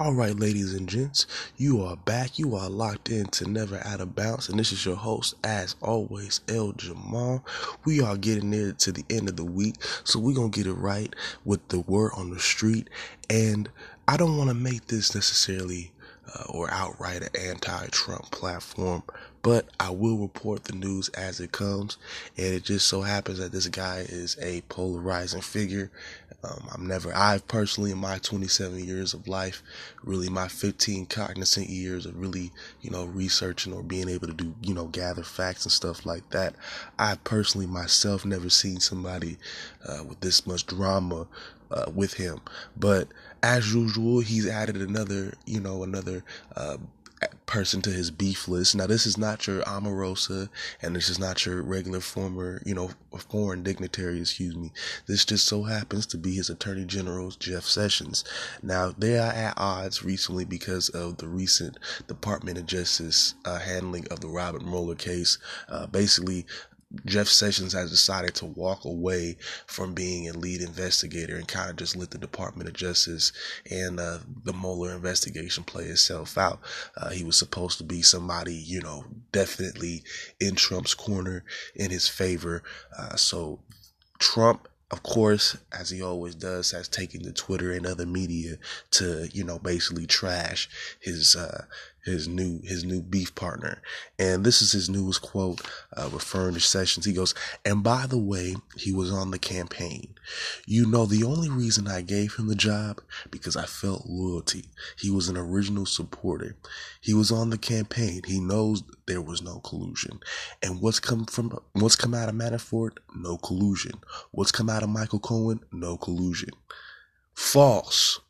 All right, ladies and gents, you are back. You are locked in to Never Out of Bounds, and this is your host, as always, El Jamal. We are getting near to the end of the week, so we're gonna get it right with the word on the street. And I don't want to make this necessarily uh, or outright an anti-Trump platform, but I will report the news as it comes. And it just so happens that this guy is a polarizing figure. Um, I'm never, I've personally, in my 27 years of life, really my 15 cognizant years of really, you know, researching or being able to do, you know, gather facts and stuff like that. I personally myself never seen somebody uh, with this much drama uh, with him. But as usual, he's added another, you know, another uh, person to his beef list. Now, this is not your Omarosa, and this is not your regular former, you know, foreign dignitary, excuse me. This just so happens to be his Attorney General's Jeff Sessions. Now, they are at odds recently because of the recent Department of Justice uh, handling of the Robert Mueller case. Uh, basically, Jeff Sessions has decided to walk away from being a lead investigator and kind of just let the Department of Justice and uh, the Mueller investigation play itself out. Uh, he was supposed to be somebody, you know, definitely in Trump's corner, in his favor. Uh, so Trump of course, as he always does, has taken to Twitter and other media to, you know, basically trash his uh, his new his new beef partner. And this is his newest quote, uh, referring to Sessions. He goes, "And by the way, he was on the campaign. You know, the only reason I gave him the job because I felt loyalty. He was an original supporter. He was on the campaign. He knows there was no collusion. And what's come from what's come out of Manafort? No collusion. What's come out of Michael Cohen? No collusion. False."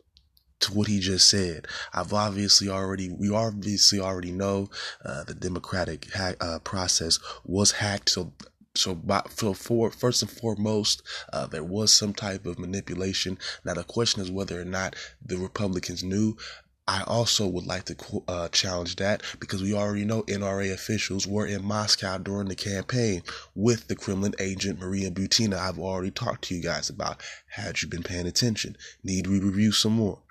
To what he just said. I've obviously already, we obviously already know uh, the democratic uh, process was hacked. So, so, by, so for first and foremost, uh, there was some type of manipulation. Now the question is whether or not the Republicans knew. I also would like to uh, challenge that because we already know NRA officials were in Moscow during the campaign with the Kremlin agent Maria Butina. I've already talked to you guys about. Had you been paying attention? Need we review some more?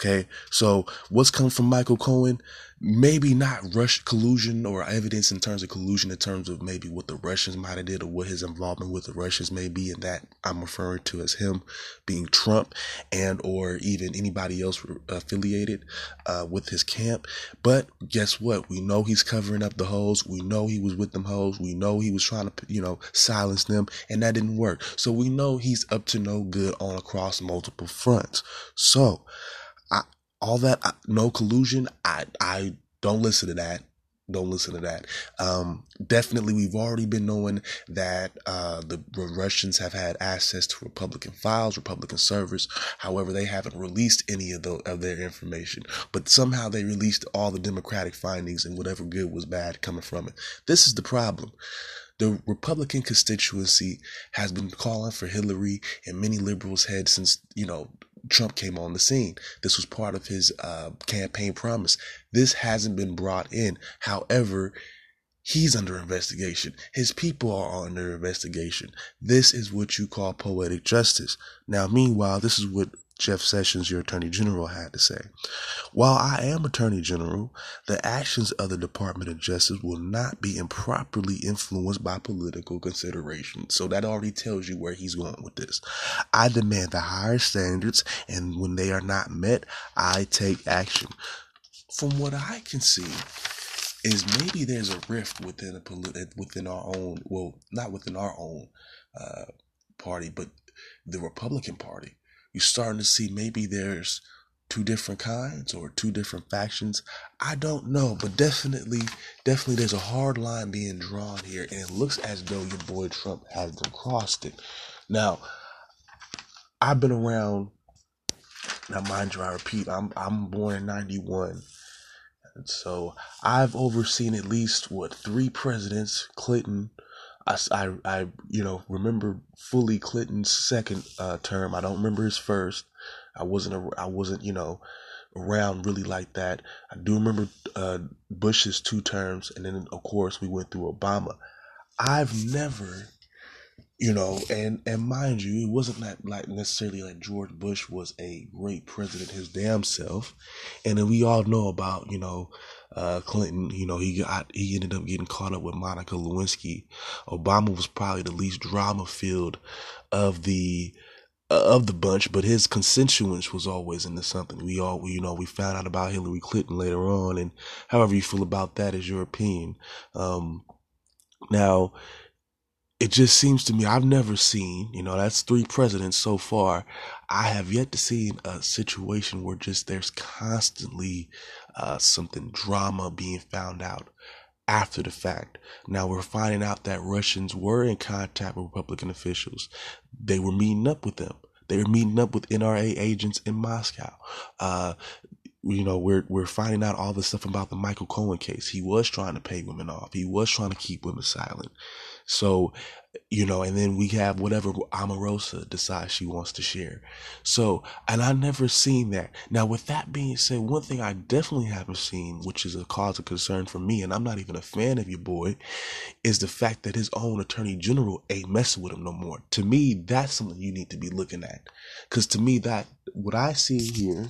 Okay. So what's come from Michael Cohen? Maybe not Rush collusion or evidence in terms of collusion in terms of maybe what the Russians might have did or what his involvement with the Russians may be. And that I'm referring to as him being Trump and or even anybody else affiliated uh, with his camp. But guess what? We know he's covering up the holes. We know he was with them hoes. We know he was trying to, you know, silence them and that didn't work. So we know he's up to no good on across multiple fronts. So, all that no collusion i i don't listen to that. Don't listen to that. Um, definitely we've already been knowing that uh, the russians have had access to republican files republican servers. However they haven't released any of, the, of their information. But somehow they released all the democratic findings and whatever good was bad coming from it. This is the problem. The Republican constituency has been calling for Hillary and many liberals' head since, you know, Trump came on the scene. This was part of his uh, campaign promise. This hasn't been brought in. However, he's under investigation. His people are under investigation. This is what you call poetic justice. Now, meanwhile, this is what Jeff Sessions, your Attorney General, had to say. While I am Attorney General, the actions of the Department of Justice will not be improperly influenced by political considerations. So that already tells you where he's going with this. I demand the higher standards, and when they are not met, I take action. From what I can see, is maybe there's a rift within a within our own well not within our own uh, party but the Republican Party you're starting to see maybe there's two different kinds or two different factions. I don't know, but definitely, definitely there's a hard line being drawn here, and it looks as though your boy Trump hasn't crossed it. Now, I've been around. Now, mind you, I repeat, I'm I'm born in '91, and so I've overseen at least what three presidents: Clinton, I, I, you know, remember fully Clinton's second uh, term. I don't remember his first. I wasn't, a, I wasn't, you know, around really like that. I do remember uh, Bush's two terms, and then of course we went through Obama. I've never you know, and and mind you, it wasn't that like necessarily like George Bush was a great president his damn self, and then we all know about you know uh, Clinton. You know, he got he ended up getting caught up with Monica Lewinsky. Obama was probably the least drama filled of the uh, of the bunch, but his constituents was always into something. We all, you know, we found out about Hillary Clinton later on, and however you feel about that is your opinion. Um, now, it just seems to me I've never seen, you know, that's three presidents so far. I have yet to see a situation where just there's constantly uh, something drama being found out after the fact. Now we're finding out that Russians were in contact with Republican officials. They were meeting up with them. They were meeting up with NRA agents in Moscow. Uh, you know, we're we're finding out all this stuff about the Michael Cohen case. He was trying to pay women off. He was trying to keep women silent. So, you know, and then we have whatever Omarosa decides she wants to share. So, and I've never seen that. Now, with that being said, one thing I definitely haven't seen, which is a cause of concern for me, and I'm not even a fan of your boy, is the fact that his own attorney general ain't messing with him no more. To me, that's something you need to be looking at. Cause to me, that what I see here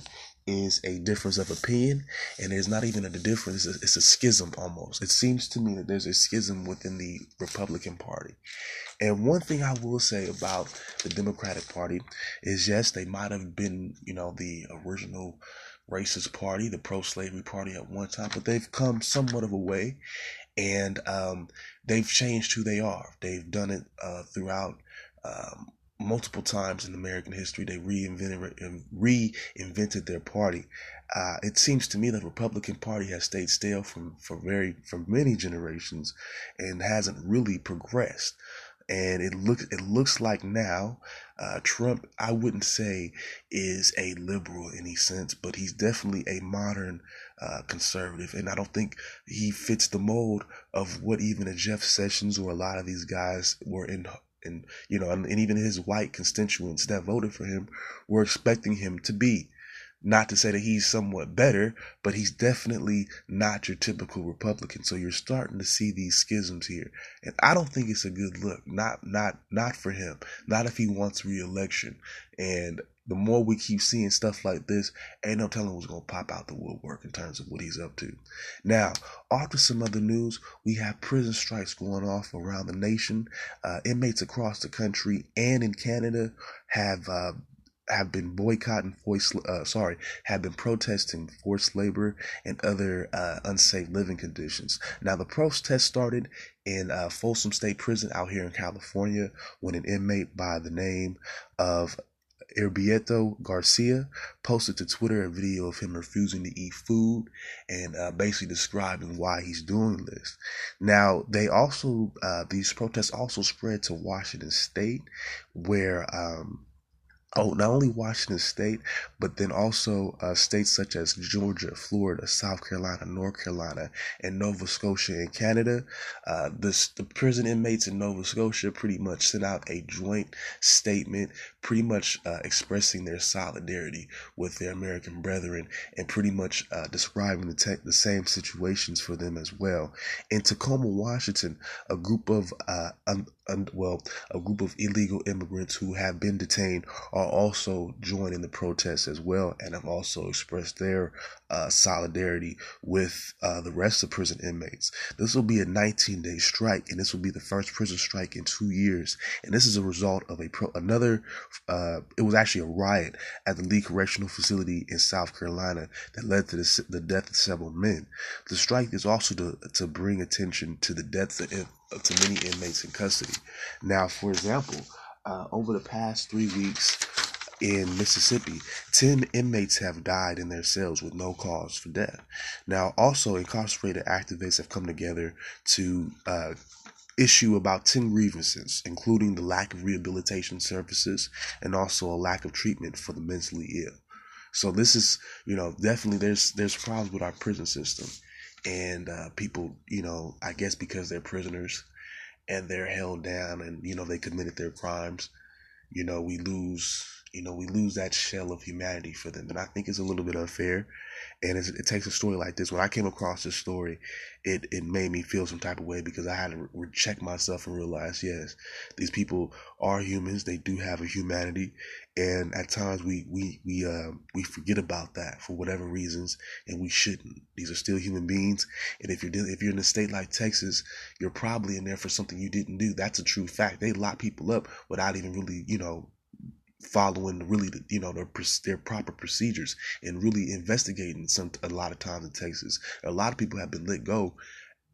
is a difference of opinion, and there's not even a difference. It's a, it's a schism almost. It seems to me that there's a schism within the Republican Party. And one thing I will say about the Democratic Party is yes, they might have been, you know, the original racist party, the pro-slavery party at one time, but they've come somewhat of a way, and um, they've changed who they are. They've done it uh, throughout um, multiple times in American history. They reinvented reinvented their party. Uh, it seems to me that the Republican Party has stayed stale from for very for many generations, and hasn't really progressed. And it looks it looks like now uh, Trump I wouldn't say is a liberal in any sense, but he's definitely a modern uh, conservative, and I don't think he fits the mold of what even a Jeff Sessions or a lot of these guys were in and you know, and, and even his white constituents that voted for him were expecting him to be. Not to say that he's somewhat better, but he's definitely not your typical Republican. So you're starting to see these schisms here. And I don't think it's a good look. Not not not for him. Not if he wants reelection. And the more we keep seeing stuff like this, ain't no telling what's gonna pop out the woodwork in terms of what he's up to. Now, after some other news, we have prison strikes going off around the nation. Uh, inmates across the country and in Canada have uh, have been boycotting forced, uh, sorry, have been protesting forced labor and other uh, unsafe living conditions. Now, the protest started in uh, Folsom State Prison out here in California when an inmate by the name of Heriberto Garcia posted to Twitter a video of him refusing to eat food and uh, basically describing why he's doing this. Now, they also, uh, these protests also spread to Washington State, where um, oh, not only Washington State, but then also uh, states such as Georgia, Florida, South Carolina, North Carolina, and Nova Scotia in Canada. Uh, the prison inmates in Nova Scotia pretty much sent out a joint statement, pretty much uh, expressing their solidarity with their American brethren and pretty much uh, describing the, te- the same situations for them as well. In Tacoma, Washington, a group of uh, un- un- well, a group of illegal immigrants who have been detained are also joining the protests as well and have also expressed their uh, solidarity with uh, the rest of prison inmates. This will be a 19 day strike, and this will be the first prison strike in two years. And this is a result of a pro- another. Uh, it was actually a riot at the Lee Correctional Facility in South Carolina that led to the, the death of several men. The strike is also to to bring attention to the deaths of, to many inmates in custody. Now, for example, uh, over the past three weeks, in Mississippi, 10 inmates have died in their cells with no cause for death. Now, also, incarcerated activists have come together to uh, issue about 10 grievances, including the lack of rehabilitation services and also a lack of treatment for the mentally ill. So this is, you know, definitely there's there's problems with our prison system, and uh, people, you know, I guess because they're prisoners and they're held down and you know they committed their crimes, you know, we lose You know, we lose that shell of humanity for them, and I think it's a little bit unfair. And it takes a story like this. When I came across this story, it, it made me feel some type of way because I had to re- check myself and realize, yes, these people are humans. They do have a humanity, and at times we we we uh, we forget about that for whatever reasons, and we shouldn't. These are still human beings, and if you're if you're in a state like Texas, you're probably in there for something you didn't do. That's a true fact. They lock people up without even really, you know, following really the, you know their their proper procedures and really investigating some a lot of times in Texas. A lot of people have been let go,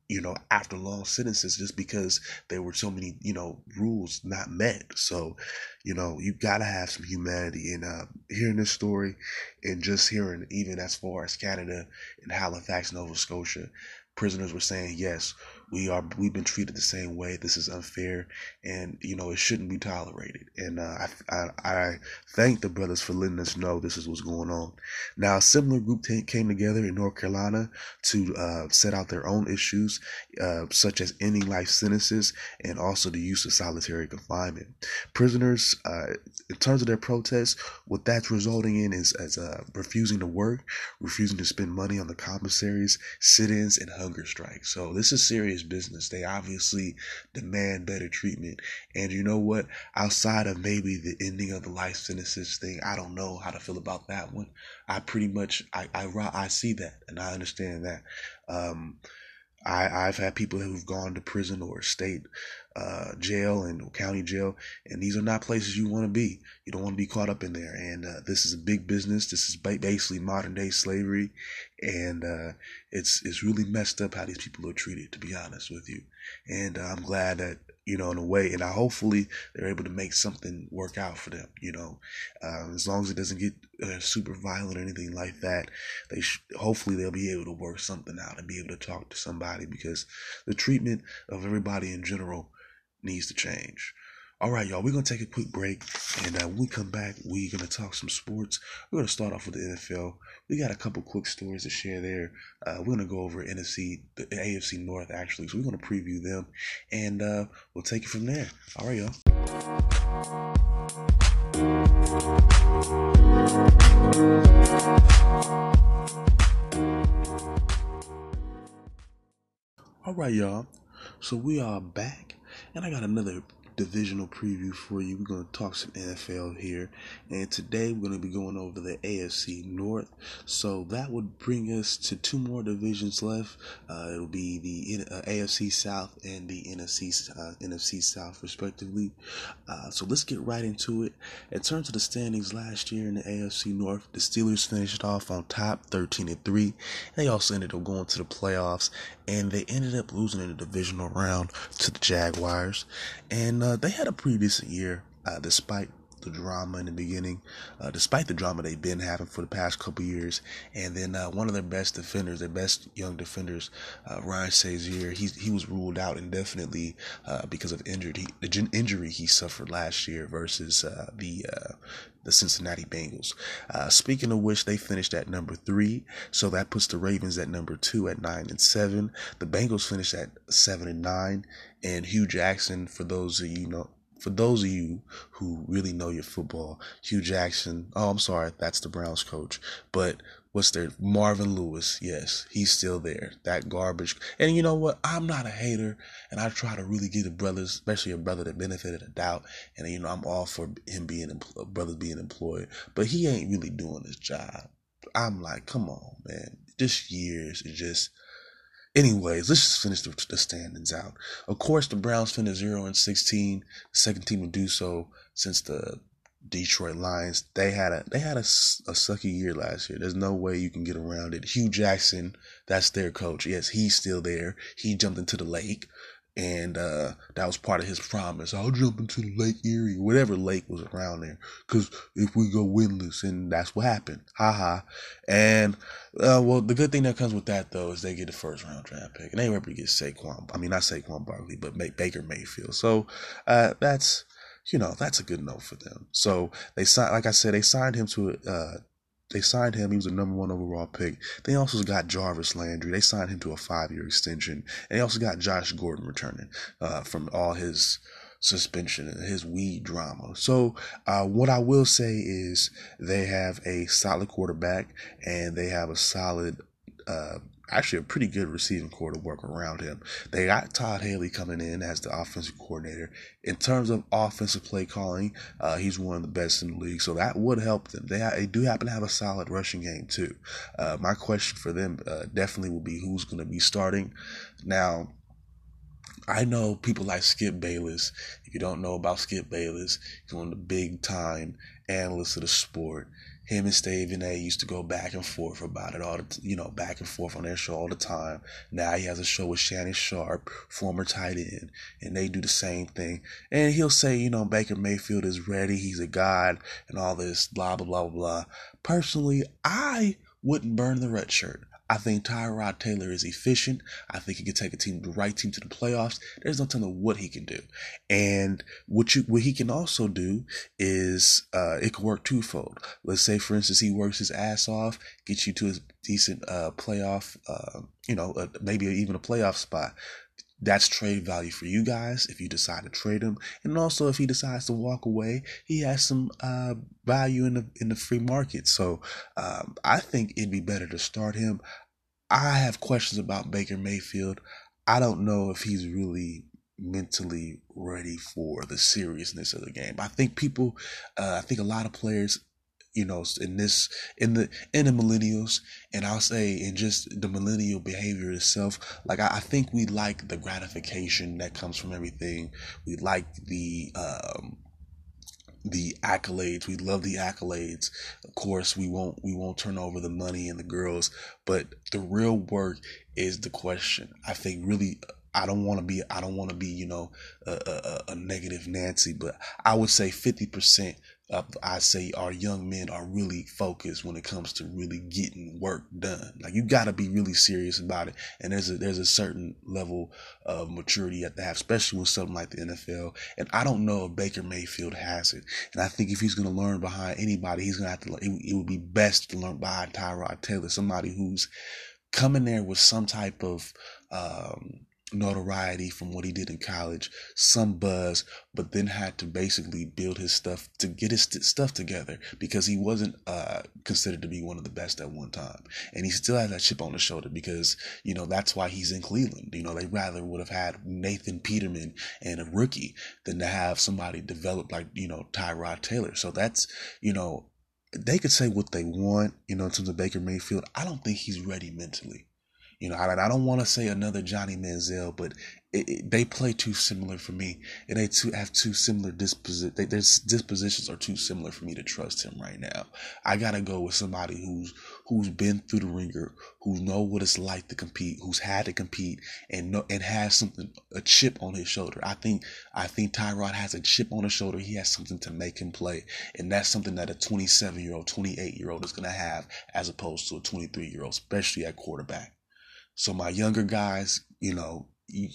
you know, after long sentences just because there were so many you know rules not met. So, you know, you gotta have some humanity. And uh, hearing this story, and just hearing even as far as Canada and Halifax, Nova Scotia, prisoners were saying yes we are we've been treated the same way. This is unfair, and you know it shouldn't be tolerated. And uh, I, I, I thank the brothers for letting us know this is what's going on. Now, a similar group t- came together in North Carolina to uh, set out their own issues, uh, such as ending life sentences and also the use of solitary confinement. Prisoners, uh, in terms of their protests, what that's resulting in is as uh, refusing to work, refusing to spend money on the commissaries, sit-ins, and hunger strikes. So this is serious serious business. They obviously demand better treatment. And you know what? Outside of maybe the ending of the life sentences thing, I don't know how to feel about that one. I pretty much I I, I see that and I understand that. Um, I, I've had people who've gone to prison or state uh, jail and county jail, and these are not places you want to be. You don't want to be caught up in there. And uh, this is a big business. This is basically modern day slavery, and uh, it's it's really messed up how these people are treated. To be honest with you, and uh, I'm glad that you know in a way, and I hopefully they're able to make something work out for them. You know, um, as long as it doesn't get uh, super violent or anything like that, they sh- hopefully they'll be able to work something out and be able to talk to somebody because the treatment of everybody in general needs to change. All right, y'all, we're going to take a quick break. And uh, when we come back, we're going to talk some sports. We're going to start off with the NFL. We got a couple quick stories to share there. Uh, we're going to go over NFC, the AFC North, actually. So we're going to preview them. And uh, we'll take it from there. All right, y'all. All right, y'all. So we are back and I got another divisional preview for you. We're going to talk some NFL here. And today we're going to be going over the AFC North. So that would bring us to two more divisions left. Uh, it'll be the uh, AFC South and the NFC, uh, NFC South, respectively. Uh, so let's get right into it. In terms of the standings last year in the AFC North, the Steelers finished off on top 13 and 3. They also ended up going to the playoffs and they ended up losing in the divisional round to the Jaguars. And uh, they had a pretty decent year, uh, despite the drama in the beginning, uh, despite the drama they've been having for the past couple years. And then uh, one of their best defenders, their best young defenders, uh, Ryan Shazier, he he was ruled out indefinitely uh, because of injured he, the injury he suffered last year versus uh, the uh, the Cincinnati Bengals. Uh, speaking of which, they finished at number three, so that puts the Ravens at number two at nine and seven. The Bengals finished at seven and nine, and Hue Jackson, for those of you know for those of you who really know your football, Hue Jackson, oh, I'm sorry, that's the Browns coach, but what's there? Marvin Lewis, yes, he's still there. That garbage. And you know what? I'm not a hater, and I try to really give the brothers, especially a brother that benefited a doubt, and you know, I'm all for him being, empl- brothers being employed, but he ain't really doing his job. I'm like, come on, man. This years is just Anyways, let's just finish the, the, standings out. Of course, the Browns finished 0 and 16, the second team to do so since the Detroit Lions. They had a they had a, a sucky year last year. There's no way you can get around it. Hue Jackson, that's their coach. Yes, he's still there. He jumped into the lake and uh, that was part of his promise. I'll jump into the Lake Erie, whatever lake was around there, because if we go winless, and that's what happened. Ha ha. And uh, well, the good thing that comes with that though is they get the first round draft pick, and they were able to get Saquon. I mean, not Saquon Barkley, but Baker Mayfield. So uh, that's you know that's a good note for them. So they signed, like I said, they signed him to uh, they signed him. He was a number one overall pick. They also got Jarvis Landry. They signed him to a five year extension. And they also got Josh Gordon returning uh, from all his suspension and his weed drama. So, uh, what I will say is they have a solid quarterback and they have a solid, uh, actually a pretty good receiving corps to work around him. They got Todd Haley coming in as the offensive coordinator. In terms of offensive play calling, uh, he's one of the best in the league, so that would help them. They, they do happen to have a solid rushing game too. Uh, my question for them uh, definitely will be who's going to be starting. Now, I know people like Skip Bayless. If you don't know about Skip Bayless, he's one of the big time analysts of the sport. Him and Stephen A used to go back and forth about it all the you know, back and forth on their show all the time. Now he has a show with Shannon Sharpe, former tight end, and they do the same thing. And he'll say, you know, Baker Mayfield is ready, he's a god, and all this blah blah blah blah blah. Personally, I wouldn't burn the red shirt. I think Tyrod Taylor is efficient. I think he can take a team, the right team, to the playoffs. There's no telling what he can do, and what you what he can also do is uh, it can work twofold. Let's say, for instance, he works his ass off, gets you to a decent uh, playoff, uh, you know, uh, maybe even a playoff spot that's trade value for you guys if you decide to trade him, and also if he decides to walk away, he has some uh, value in the in the free market. So um, I think it'd be better to start him. I have questions about Baker Mayfield. I don't know if he's really mentally ready for the seriousness of the game. I think people, uh, I think a lot of players you know, in this, in the, in the millennials, and I'll say in just the millennial behavior itself, like I, I think we like the gratification that comes from everything. We like the, um, the accolades. We love the accolades. Of course, we won't we won't turn over the money and the girls, but the real work is the question. I think really I don't want to be I don't want to be you know a, a, a negative Nancy, but I would say fifty percent uh, I say our young men are really focused when it comes to really getting work done. Like you got to be really serious about it, and there's a there's a certain level of maturity you have to have, especially with something like the NFL. And I don't know if Baker Mayfield has it. And I think if he's going to learn behind anybody, he's going to have to. It, it would be best to learn behind Tyrod Taylor, somebody who's coming there with some type of um, notoriety from what he did in college, some buzz, but then had to basically build his stuff to get his st- stuff together because he wasn't uh, considered to be one of the best at one time. And he still has that chip on his shoulder because, you know, that's why he's in Cleveland. You know, they rather would have had Nathan Peterman and a rookie than to have somebody develop like, you know, Tyrod Taylor. So that's, you know, they could say what they want, you know, in terms of Baker Mayfield. I don't think he's ready mentally. You know, I, I don't want to say another Johnny Manziel, but it, it, they play too similar for me, and they too have too similar disposition. Their dispositions are too similar for me to trust him right now. I gotta go with somebody who's who's been through the ringer, who know what it's like to compete, who's had to compete, and know and has something a chip on his shoulder. I think I think Tyrod has a chip on his shoulder. He has something to make him play, and that's something that a 27 year old, 28 year old is gonna have as opposed to a 23 year old, especially at quarterback. So my younger guys, you know,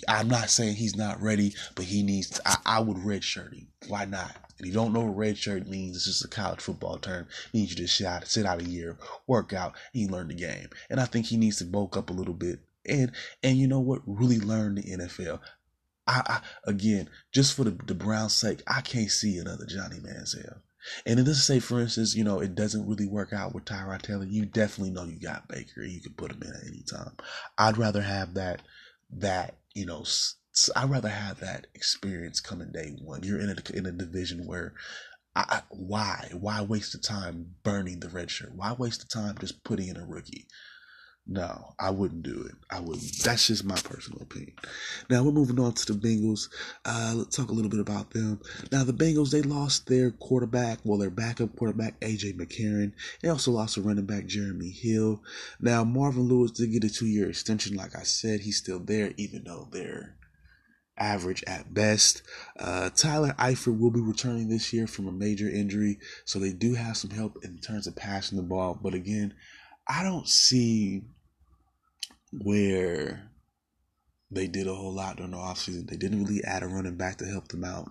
I'm not saying he's not ready, but he needs. To, I, I would redshirt him. Why not? And you don't know what red shirt means, it's just a college football term. It means you just sit out, sit out a year, work out, and you learn the game. And I think he needs to bulk up a little bit. And and you know what? Really learn the NFL. I, I again, just for the, the Browns' sake, I can't see another Johnny Manziel. And it doesn't say, for instance, you know, it doesn't really work out with Tyrod Taylor. You definitely know you got Baker. You can put him in at any time. I'd rather have that, that you know, I'd rather have that experience coming day one. You're in a in a division where, I, why why waste the time burning the red shirt? Why waste the time just putting in a rookie? No, I wouldn't do it. I wouldn't. That's just my personal opinion. Now we're moving on to the Bengals. Uh, let's talk a little bit about them. Now the Bengals they lost their quarterback, well their backup quarterback AJ McCarron. They also lost a running back Jeremy Hill. Now Marvin Lewis did get a two-year extension. Like I said, he's still there, even though they're average at best. Uh, Tyler Eifert will be returning this year from a major injury, so they do have some help in terms of passing the ball. But again, I don't see where they did a whole lot during the offseason. They didn't really add a running back to help them out.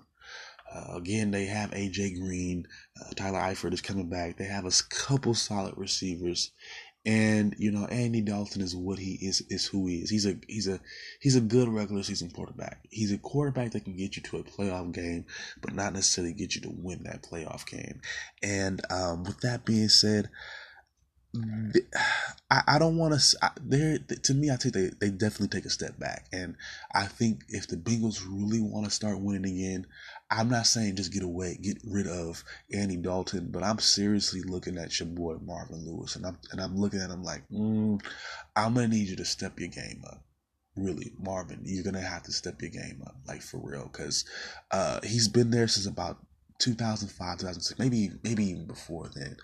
Uh, again, they have AJ Green. Uh, Tyler Eifert is coming back. They have a couple solid receivers. And you know, Andy Dalton is what he is is who he is. He's a he's a he's a good regular season quarterback. He's a quarterback that can get you to a playoff game, but not necessarily get you to win that playoff game. And um, with that being said, I, I don't want to. There to me, I think they, they definitely take a step back, and I think if the Bengals really want to start winning again, I'm not saying just get away, get rid of Andy Dalton, but I'm seriously looking at your boy Marvin Lewis, and I'm and I'm looking at him like, mm, I'm gonna need you to step your game up. Really, Marvin, you're gonna have to step your game up, like for real, because uh, he's been there since about 2005, 2006, maybe maybe even before then,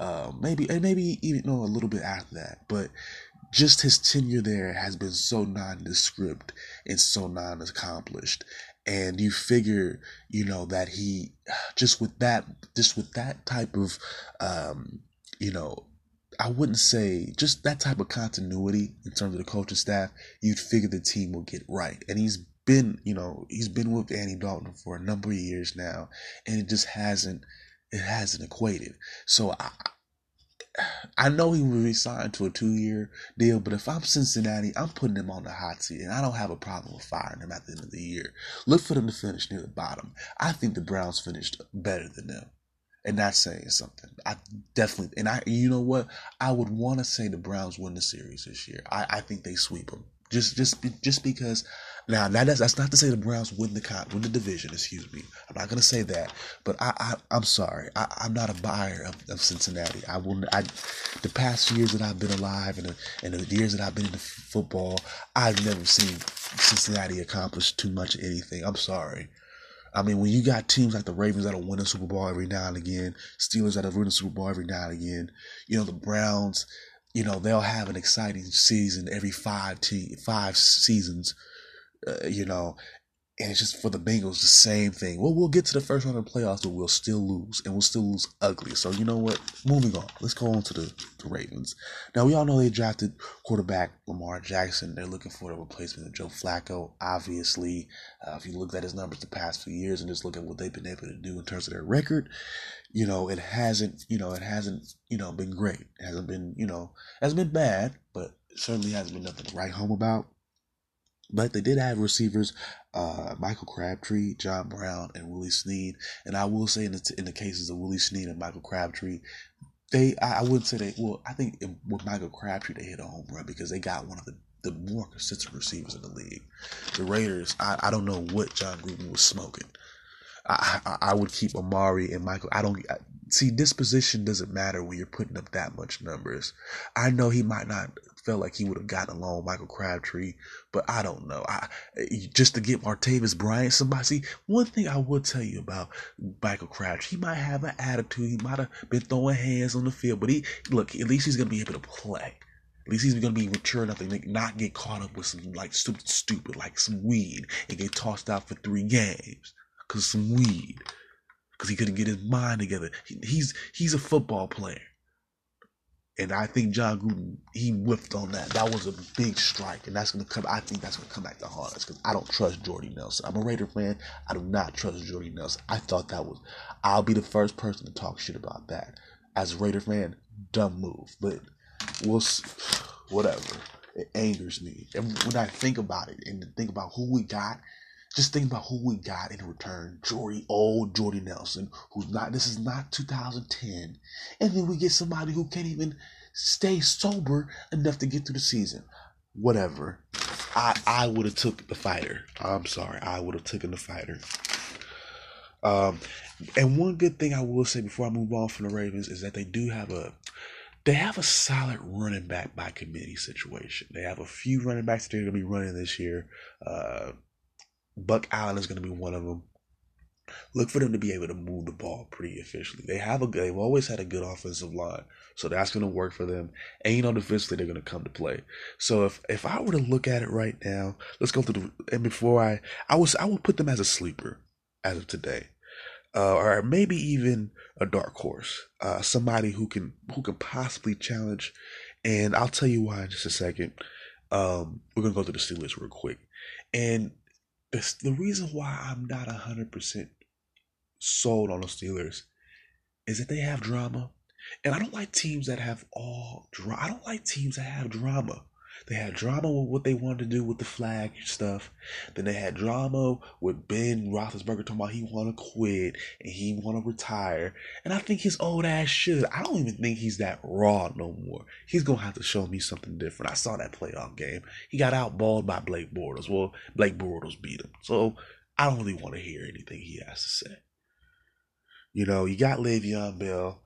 uh, maybe and maybe even no, a little bit after that. But just his tenure there has been so nondescript and so non-accomplished. And you figure, you know, that he just with that, just with that type of, um, you know, I wouldn't say just that type of continuity in terms of the coaching staff. You'd figure the team will get right, and he's been, you know, he's been with Andy Dalton for a number of years now, and it just hasn't, it hasn't equated. So I, I know he will resign to a two-year deal, but if I'm Cincinnati, I'm putting him on the hot seat, and I don't have a problem with firing him at the end of the year. Look for them to finish near the bottom. I think the Browns finished better than them, and that's saying something. I definitely, and I, you know what, I would want to say the Browns win the series this year. I, I think they sweep them. Just, just, just because now, now that's, that's not to say the Browns win the con, win the division. Excuse me. I'm not gonna say that, but I, I am sorry. I, am not a buyer of, of Cincinnati. I will. I the past years that I've been alive and the, and the years that I've been in football, I've never seen Cincinnati accomplish too much of anything. I'm sorry. I mean, when you got teams like the Ravens that'll win a Super Bowl every now and again, Steelers that'll win a Super Bowl every now and again, you know, the Browns, you know, they'll have an exciting season every five te- five seasons uh, you know, and it's just for the Bengals the same thing. Well, we'll get to the first round of the playoffs, but we'll still lose, and we'll still lose ugly. So you know what? Moving on. Let's go on to the, the Ravens. Now we all know they drafted quarterback Lamar Jackson. They're looking for a replacement of Joe Flacco. Obviously, uh, if you look at his numbers the past few years and just look at what they've been able to do in terms of their record, you know, it hasn't, you know, it hasn't, you know, been great. It hasn't been, you know, hasn't been bad, but certainly hasn't been nothing to write home about. But they did have receivers, uh, Michael Crabtree, John Brown, and Willie Snead. And I will say in the, in the cases of Willie Snead and Michael Crabtree, they I, I wouldn't say they well I think with Michael Crabtree they hit a home run because they got one of the the more consistent receivers in the league. The Raiders, I, I don't know what Jon Gruden was smoking. I, I, would keep Amari and Michael. I don't I, see disposition doesn't matter when you're putting up that much numbers. I know he might not felt like he would have gotten along with Michael Crabtree, but I don't know. I just to get Martavis Bryant, somebody. See, one thing I would tell you about Michael Crabtree, he might have an attitude. He might have been throwing hands on the field, but he look. At least he's gonna be able to play. At least he's gonna be mature enough to not get caught up with some like stupid, stupid like some weed and get tossed out for three games because some weed because he couldn't get his mind together. He, he's he's a football player. And I think Jon Gruden, he whiffed on that. That was a big strike. And that's to come, I think that's to come back to haunt us because I don't trust Jordy Nelson. I'm a Raider fan. I do not trust Jordy Nelson. I thought that was, I'll be the first person to talk shit about that. As a Raider fan, dumb move. But we'll see. Whatever. It angers me. And when I think about it and think about who we got just think about who we got in return. Jordy, old Jordy Nelson, who's not, this is not 2010. And then we get somebody who can't even stay sober enough to get through the season. Whatever. I, I would have took the fighter. I'm sorry. I would have taken the fighter. Um, and one good thing I will say before I move on from the Ravens is that they do have a they have a solid running back by committee situation. They have a few running backs that they're going to be running this year. Uh, Buck Allen is going to be one of them. Look for them to be able to move the ball pretty efficiently. They have a they've always had a good offensive line, so that's going to work for them. And you know, defensively they're going to come to play. So if if I were to look at it right now, let's go through the and before I I was I would put them as a sleeper as of today, uh, or maybe even a dark horse, uh, somebody who can who can possibly challenge. And I'll tell you why in just a second. Um, we're gonna go through the Steelers real quick, and the, the reason why I'm not hundred percent sold on the Steelers is that they have drama. And I don't like teams that have all drama. I don't like teams that have drama. They had drama with what they wanted to do with the flag stuff. Then they had drama with Ben Roethlisberger talking about he want to quit and he want to retire. And I think his old ass should. I don't even think he's that raw no more. He's gonna have to show me something different. I saw that playoff game. He got outballed by Blake Bortles. Well, Blake Bortles beat him. So I don't really want to hear anything he has to say. You know, you got Le'Veon Bell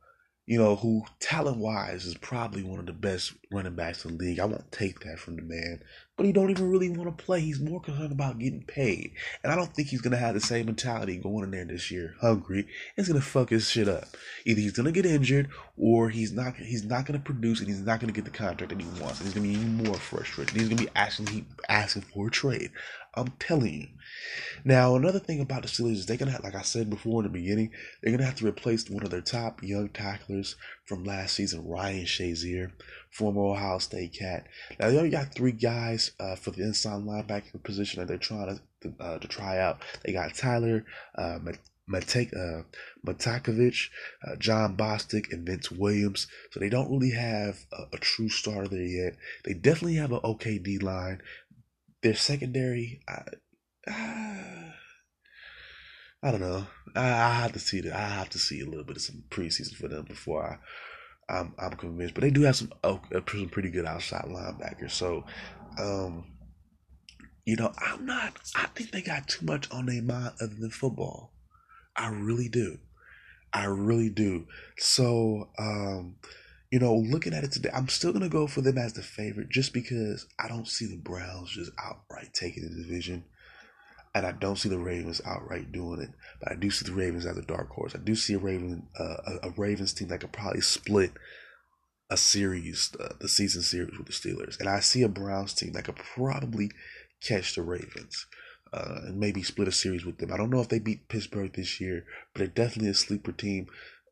you know, who talent wise is probably one of the best running backs in the league. I won't take that from the man, but he don't even really want to play. He's more concerned about getting paid, and I don't think he's gonna have the same mentality going in there this year, hungry. It's gonna fuck his shit up. Either he's gonna get injured, or he's not. He's not gonna produce, and he's not gonna get the contract that he wants. And he's gonna be even more frustrated. He's gonna be asking, asking for a trade. I'm telling you. Now, another thing about the Steelers is they're gonna have, like I said before in the beginning, they're gonna have to replace one of their top young tacklers from last season, Ryan Shazier, former Ohio State cat. Now they only got three guys uh, for the inside linebacker position that they're trying to uh, to try out. They got Tyler uh, Matek, uh, Matakevich, uh, Jon Bostic, and Vince Williams. So they don't really have a, a true starter there yet. They definitely have an okay D line. Their secondary, I, I don't know. I, I have to see that. I have to see a little bit of some preseason for them before I I'm, I'm convinced. But they do have some oh, some pretty good outside linebackers. So, um, you know, I'm not. I think they got too much on their mind other than football. I really do. I really do. So, um, you know, looking at it today, I'm still gonna go for them as the favorite just because I don't see the Browns just outright taking the division. And I don't see the Ravens outright doing it, but I do see the Ravens as a dark horse. I do see a Raven, uh, a, Ravens team that could probably split a series, uh, the season series with the Steelers, and I see a Browns team that could probably catch the Ravens uh, and maybe split a series with them. I don't know if they beat Pittsburgh this year, but they're definitely a sleeper team.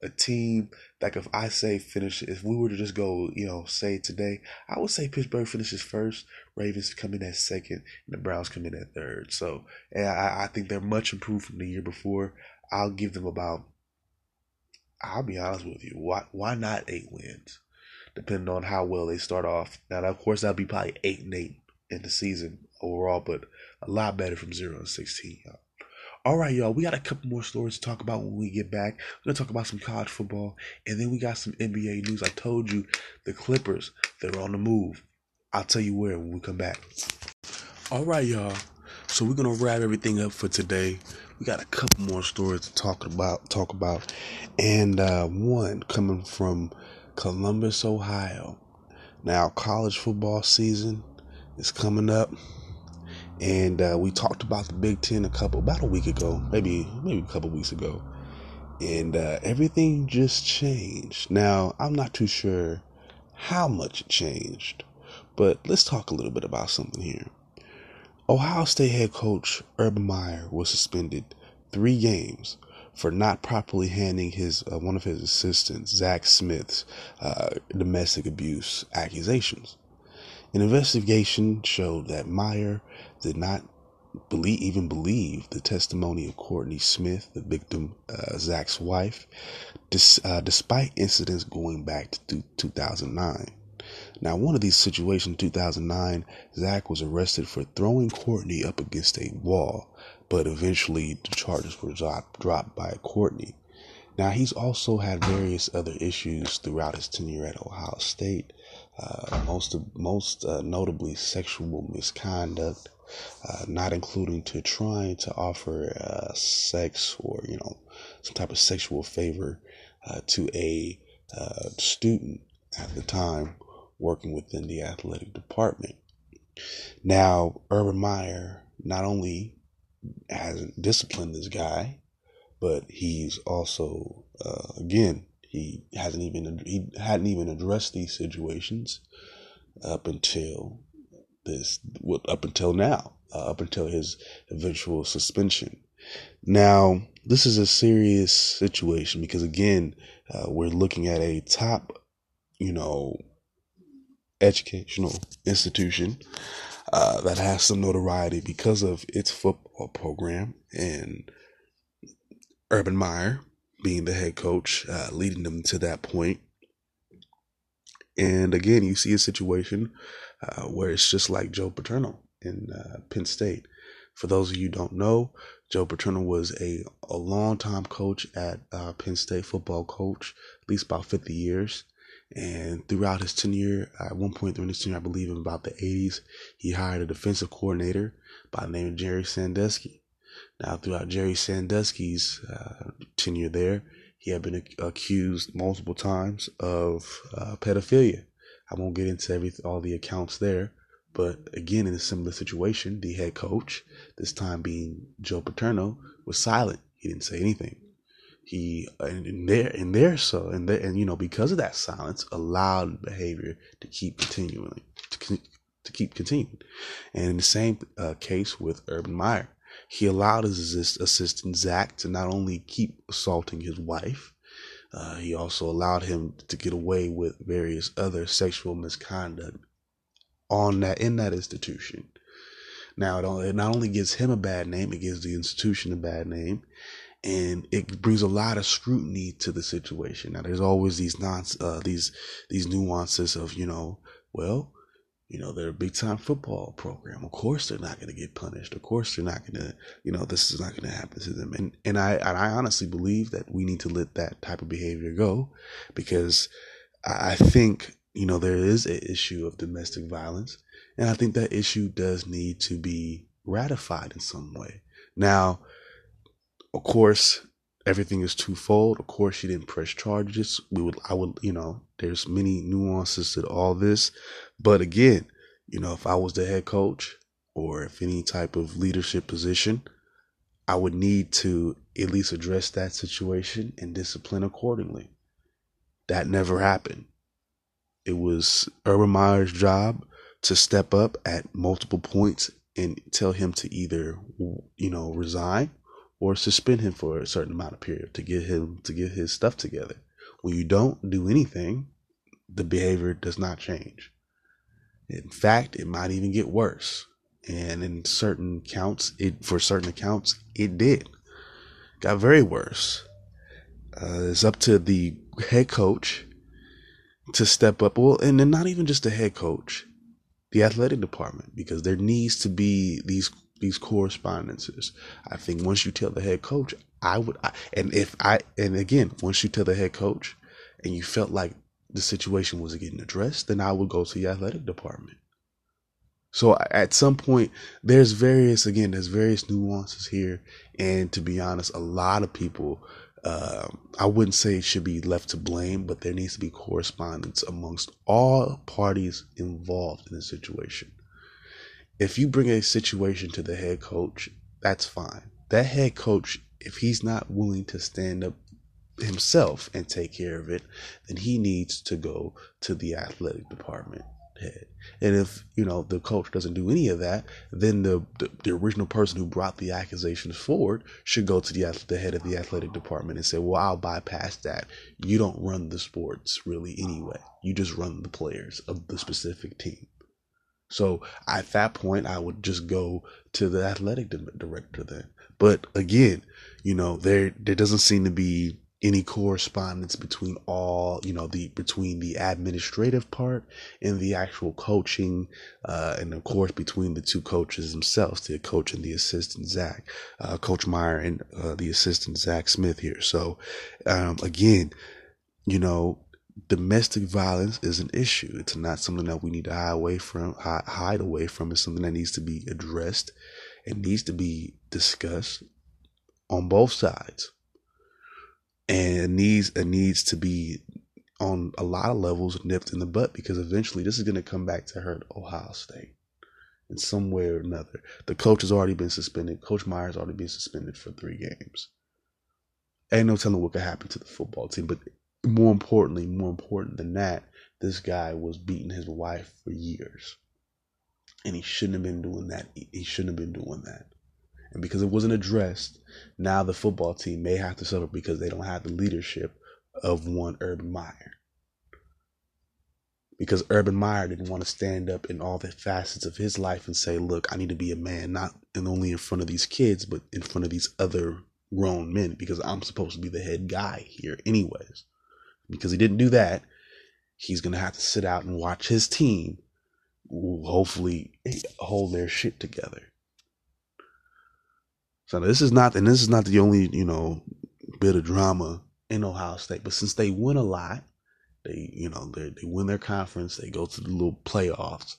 A team like if I say finish, if we were to just go, you know, say today, I would say Pittsburgh finishes first, Ravens come in at second, and the Browns come in at third. So, and I, I think they're much improved from the year before. I'll give them about. I'll be honest with you. Why why not eight wins? depending on how well they start off. Now, of course, that'll be probably eight and eight in the season overall, but a lot better from zero and sixteen. All right, y'all. We got a couple more stories to talk about when we get back. We're gonna talk about some college football, and then we got some NBA news. I told you the Clippers they're on the move. I'll tell you where when we come back. All right, y'all. So we're gonna wrap everything up for today. We got a couple more stories to talk about. Talk about, and uh, one coming from Columbus, Ohio. Now, college football season is coming up, and uh, we talked about the Big Ten a couple about a week ago, maybe maybe a couple weeks ago, and uh, everything just changed. Now, I'm not too sure how much it changed, but let's talk a little bit about something here. Ohio State head coach Urban Meyer was suspended three games for not properly handling his uh, one of his assistants, Zach Smith's uh, domestic abuse accusations. An investigation showed that Meyer did not believe, even believe the testimony of Courtney Smith, the victim, uh, Zach's wife, dis, uh, despite incidents going back to 2009. Now, one of these situations in 2009, Zach was arrested for throwing Courtney up against a wall but eventually the charges were dropped by Courtney. Now, he's also had various other issues throughout his tenure at Ohio State, uh, most, most uh, notably sexual misconduct, uh, not including to trying to offer uh, sex or, you know, some type of sexual favor uh, to a student at the time working within the athletic department. Now, Urban Meyer not only hasn't disciplined this guy, but he's also again he hasn't even he hadn't even addressed these situations up until this up until now uh, up until his eventual suspension. Now this is a serious situation because again uh, we're looking at a top you know educational institution uh, that has some notoriety because of its football program and Urban Meyer being the head coach, uh, leading them to that point. And again, you see a situation uh, where it's just like Joe Paterno in uh, Penn State. For those of you don't know, Joe Paterno was a, a long time coach at uh, Penn State football coach, at least about 50 years. And throughout his tenure, at one point during his tenure, I believe in about the 80s, he hired a defensive coordinator by the name of Jerry Sandusky. Now, throughout Jerry Sandusky's uh, tenure there, he had been accused multiple times of uh, pedophilia. I won't get into every all the accounts there, but again, in a similar situation, the head coach, this time being Joe Paterno, was silent. He didn't say anything. He and there and there so and there and you know because of that silence allowed behavior to keep continuing to, to keep continuing. And in the same uh, case with Urban Meyer, he allowed his assistant Zach to not only keep assaulting his wife, uh, he also allowed him to get away with various other sexual misconduct on that in that institution. Now it, it not only gives him a bad name, it gives the institution a bad name, and it brings a lot of scrutiny to the situation. Now there's always these non uh, these these nuances of you know well you know they're a big time football program of course they're not going to get punished of course they're not going to you know this is not going to happen to them and and i and i honestly believe that we need to let that type of behavior go because i think you know, there is an issue of domestic violence. And I think that issue does need to be ratified in some way. Now, of course, everything is twofold. Of course, she didn't press charges. We would, I would, you know, there's many nuances to all this. But again, you know, if I was the head coach or if any type of leadership position, I would need to at least address that situation and discipline accordingly. That never happened. It was Urban Meyer's job to step up at multiple points and tell him to either, you know, resign or suspend him for a certain amount of period to get him to get his stuff together. When you don't do anything, the behavior does not change. In fact, it might even get worse. And in certain counts, it for certain accounts, it did. Got very worse. Uh, it's up to the head coach to step up. Well, and then not even just the head coach, the athletic department, because there needs to be these these correspondences. I think once you tell the head coach, I would, I, and if I, and again, once you tell the head coach, and you felt like the situation was getting addressed, then I would go to the athletic department. So at some point, there's various, again, there's various nuances here. And to be honest, a lot of people uh, I wouldn't say should be left to blame, but there needs to be correspondence amongst all parties involved in the situation. If you bring a situation to the head coach, that's fine. That head coach, if he's not willing to stand up himself and take care of it, then he needs to go to the athletic department head. And if, you know, the coach doesn't do any of that, then the, the, the original person who brought the accusations forward should go to the, the head of the athletic department and say, well, I'll bypass that. You don't run the sports really anyway. You just run the players of the specific team. So at that point, I would just go to the athletic director then. But again, you know, there there doesn't seem to be any correspondence between all you know the between the administrative part and the actual coaching uh, and of course between the two coaches themselves the coach and the assistant zach uh, coach meyer and uh, the assistant zach smith here so um, again you know domestic violence is an issue it's not something that we need to hide away from hide away from it's something that needs to be addressed It needs to be discussed on both sides and it needs it needs to be on a lot of levels nipped in the butt because eventually this is going to come back to hurt Ohio State in some way or another. The coach has already been suspended. Coach Meyer's already been suspended for three games. Ain't no telling what could happen to the football team. But more importantly, more important than that, this guy was beating his wife for years. And he shouldn't have been doing that. He shouldn't have been doing that. And because it wasn't addressed, now the football team may have to suffer because they don't have the leadership of one Urban Meyer. Because Urban Meyer didn't want to stand up in all the facets of his life and say, look, I need to be a man, not and only in front of these kids, but in front of these other grown men, because I'm supposed to be the head guy here, anyways. Because he didn't do that, he's gonna have to sit out and watch his team hopefully hold their shit together. So this is not, and this is not the only, you know, bit of drama in Ohio State. But since they win a lot, they, you know, they they win their conference, they go to the little playoffs.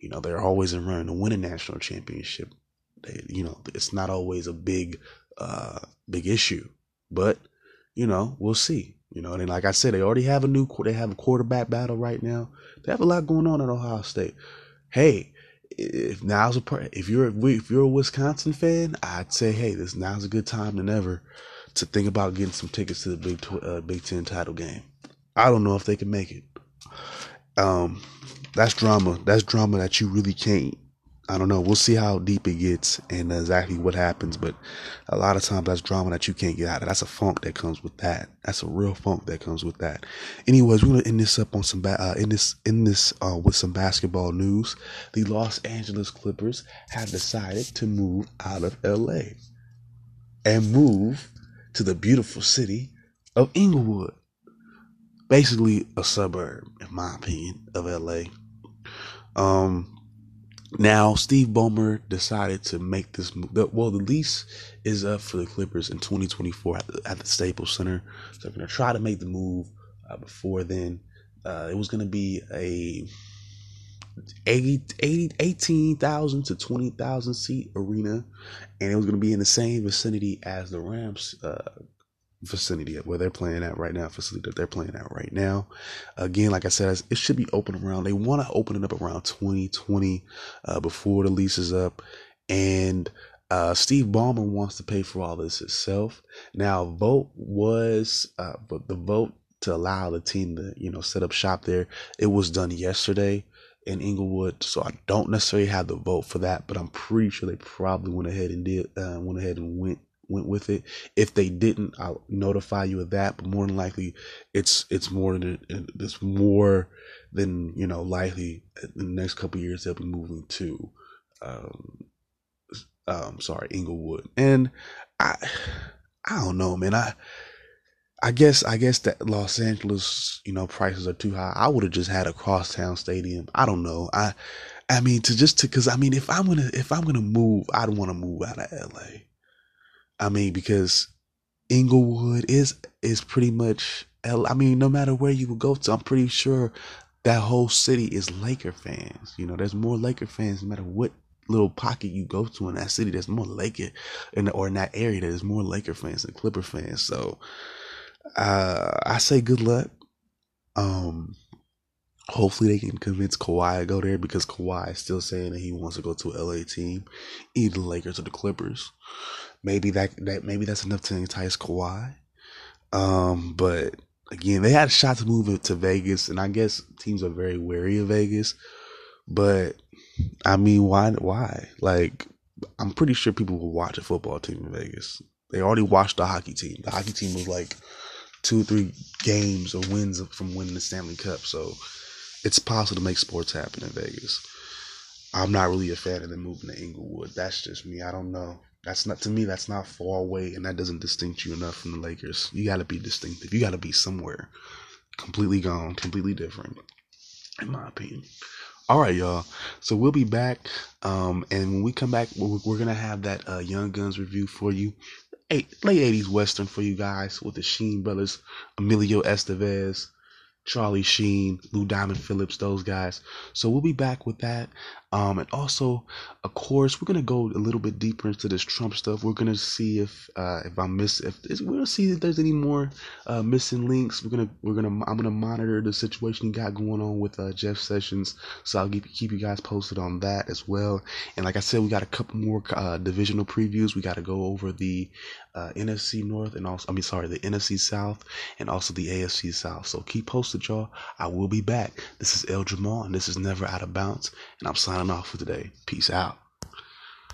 You know, they're always in running to win a national championship. They, you know, it's not always a big, uh, big issue, but you know, we'll see. You know, and like I said, they already have a new, they have a quarterback battle right now. They have a lot going on at Ohio State. Hey, if now's a if you're if you're a Wisconsin fan, I'd say hey, this now's a good time than ever to think about getting some tickets to the Big uh, Big Ten title game. I don't know if they can make it. Um, that's drama. That's drama that you really can't I don't know. We'll see how deep it gets and exactly what happens. But a lot of times that's drama that you can't get out of. That's a funk that comes with that. That's a real funk that comes with that. Anyways, we're gonna end this up on some ba- uh, in this in this uh, with some basketball news. The Los Angeles Clippers have decided to move out of LA and move to the beautiful city of Inglewood. Basically, a suburb, in my opinion, of LA. Um, now, Steve Ballmer decided to make this move. Well, the lease is up for the Clippers in 2024 at the, at the Staples Center. So they're going to try to make the move uh, before then. Uh, it was going to be a 80, 80 18,000 to 20,000 seat arena, and it was going to be in the same vicinity as the Rams uh, vicinity of where they're playing at right now, facility that they're playing at right now. Again, like I said, it should be open around. They want to open it up around 2020 uh, before the lease is up, and uh, Steve Ballmer wants to pay for all this himself. Now, vote was, uh, but the vote to allow the team to you know set up shop there, it was done yesterday in Inglewood, so I don't necessarily have the vote for that, but I'm pretty sure they probably went ahead and did uh, went ahead and went went with it. If they didn't, I'll notify you of that. But more than likely, it's it's more than it's more than you know likely in the next couple years they'll be moving to, um, um, sorry, Inglewood. And I, I don't know, man. I. I guess I guess that Los Angeles, you know, prices are too high. I would have just had a crosstown stadium. I don't know. I I mean to just to cuz I mean if I'm to if I'm to move, I'd want to move out of LA. I mean, because Inglewood is is pretty much. I mean, no matter where you would go to, I'm pretty sure that whole city is Laker fans. You know, there's more Laker fans no matter what little pocket you go to in that city. There's more Laker in the, or in that area. There's more Laker fans than Clipper fans. So uh, I say good luck. Um, hopefully they can convince Kawhi to go there because Kawhi is still saying that he wants to go to LA team, either the Lakers or the Clippers. Maybe that that maybe that's enough to entice Kawhi. Um, but again, they had a shot to move it to Vegas, and I guess teams are very wary of Vegas. But I mean, why? Why? Like, I'm pretty sure people will watch a football team in Vegas. They already watched the hockey team. The hockey team was like two or three games or wins from winning the Stanley Cup. So it's possible to make sports happen in Vegas. I'm not really a fan of them moving to Inglewood. That's just me. I don't know. That's not to me. That's not far away, and that doesn't distinct you enough from the Lakers. You got to be distinctive. You got to be somewhere completely gone, completely different, in my opinion. All right, y'all. So we'll be back, um, and when we come back, we're, we're gonna have that uh, Young Guns review for you, Eight, late '80s western for you guys with the Sheen brothers, Emilio Estevez, Charlie Sheen, Lou Diamond Phillips, those guys. So we'll be back with that. Um, and also, of course, we're gonna go a little bit deeper into this Trump stuff. We're gonna see if uh, if I miss if we're gonna see if there's any more uh, missing links. We're gonna we're gonna I'm gonna monitor the situation you got going on with uh, Jeff Sessions. So I'll keep keep you guys posted on that as well. And like I said, we got a couple more uh, divisional previews. We got to go over the uh, NFC North and also I mean sorry the NFC South and also the AFC South. So keep posted, y'all. I will be back. This is El Jamal and this is Never Out of Bounds, and I'm signing signing off for today. Peace out.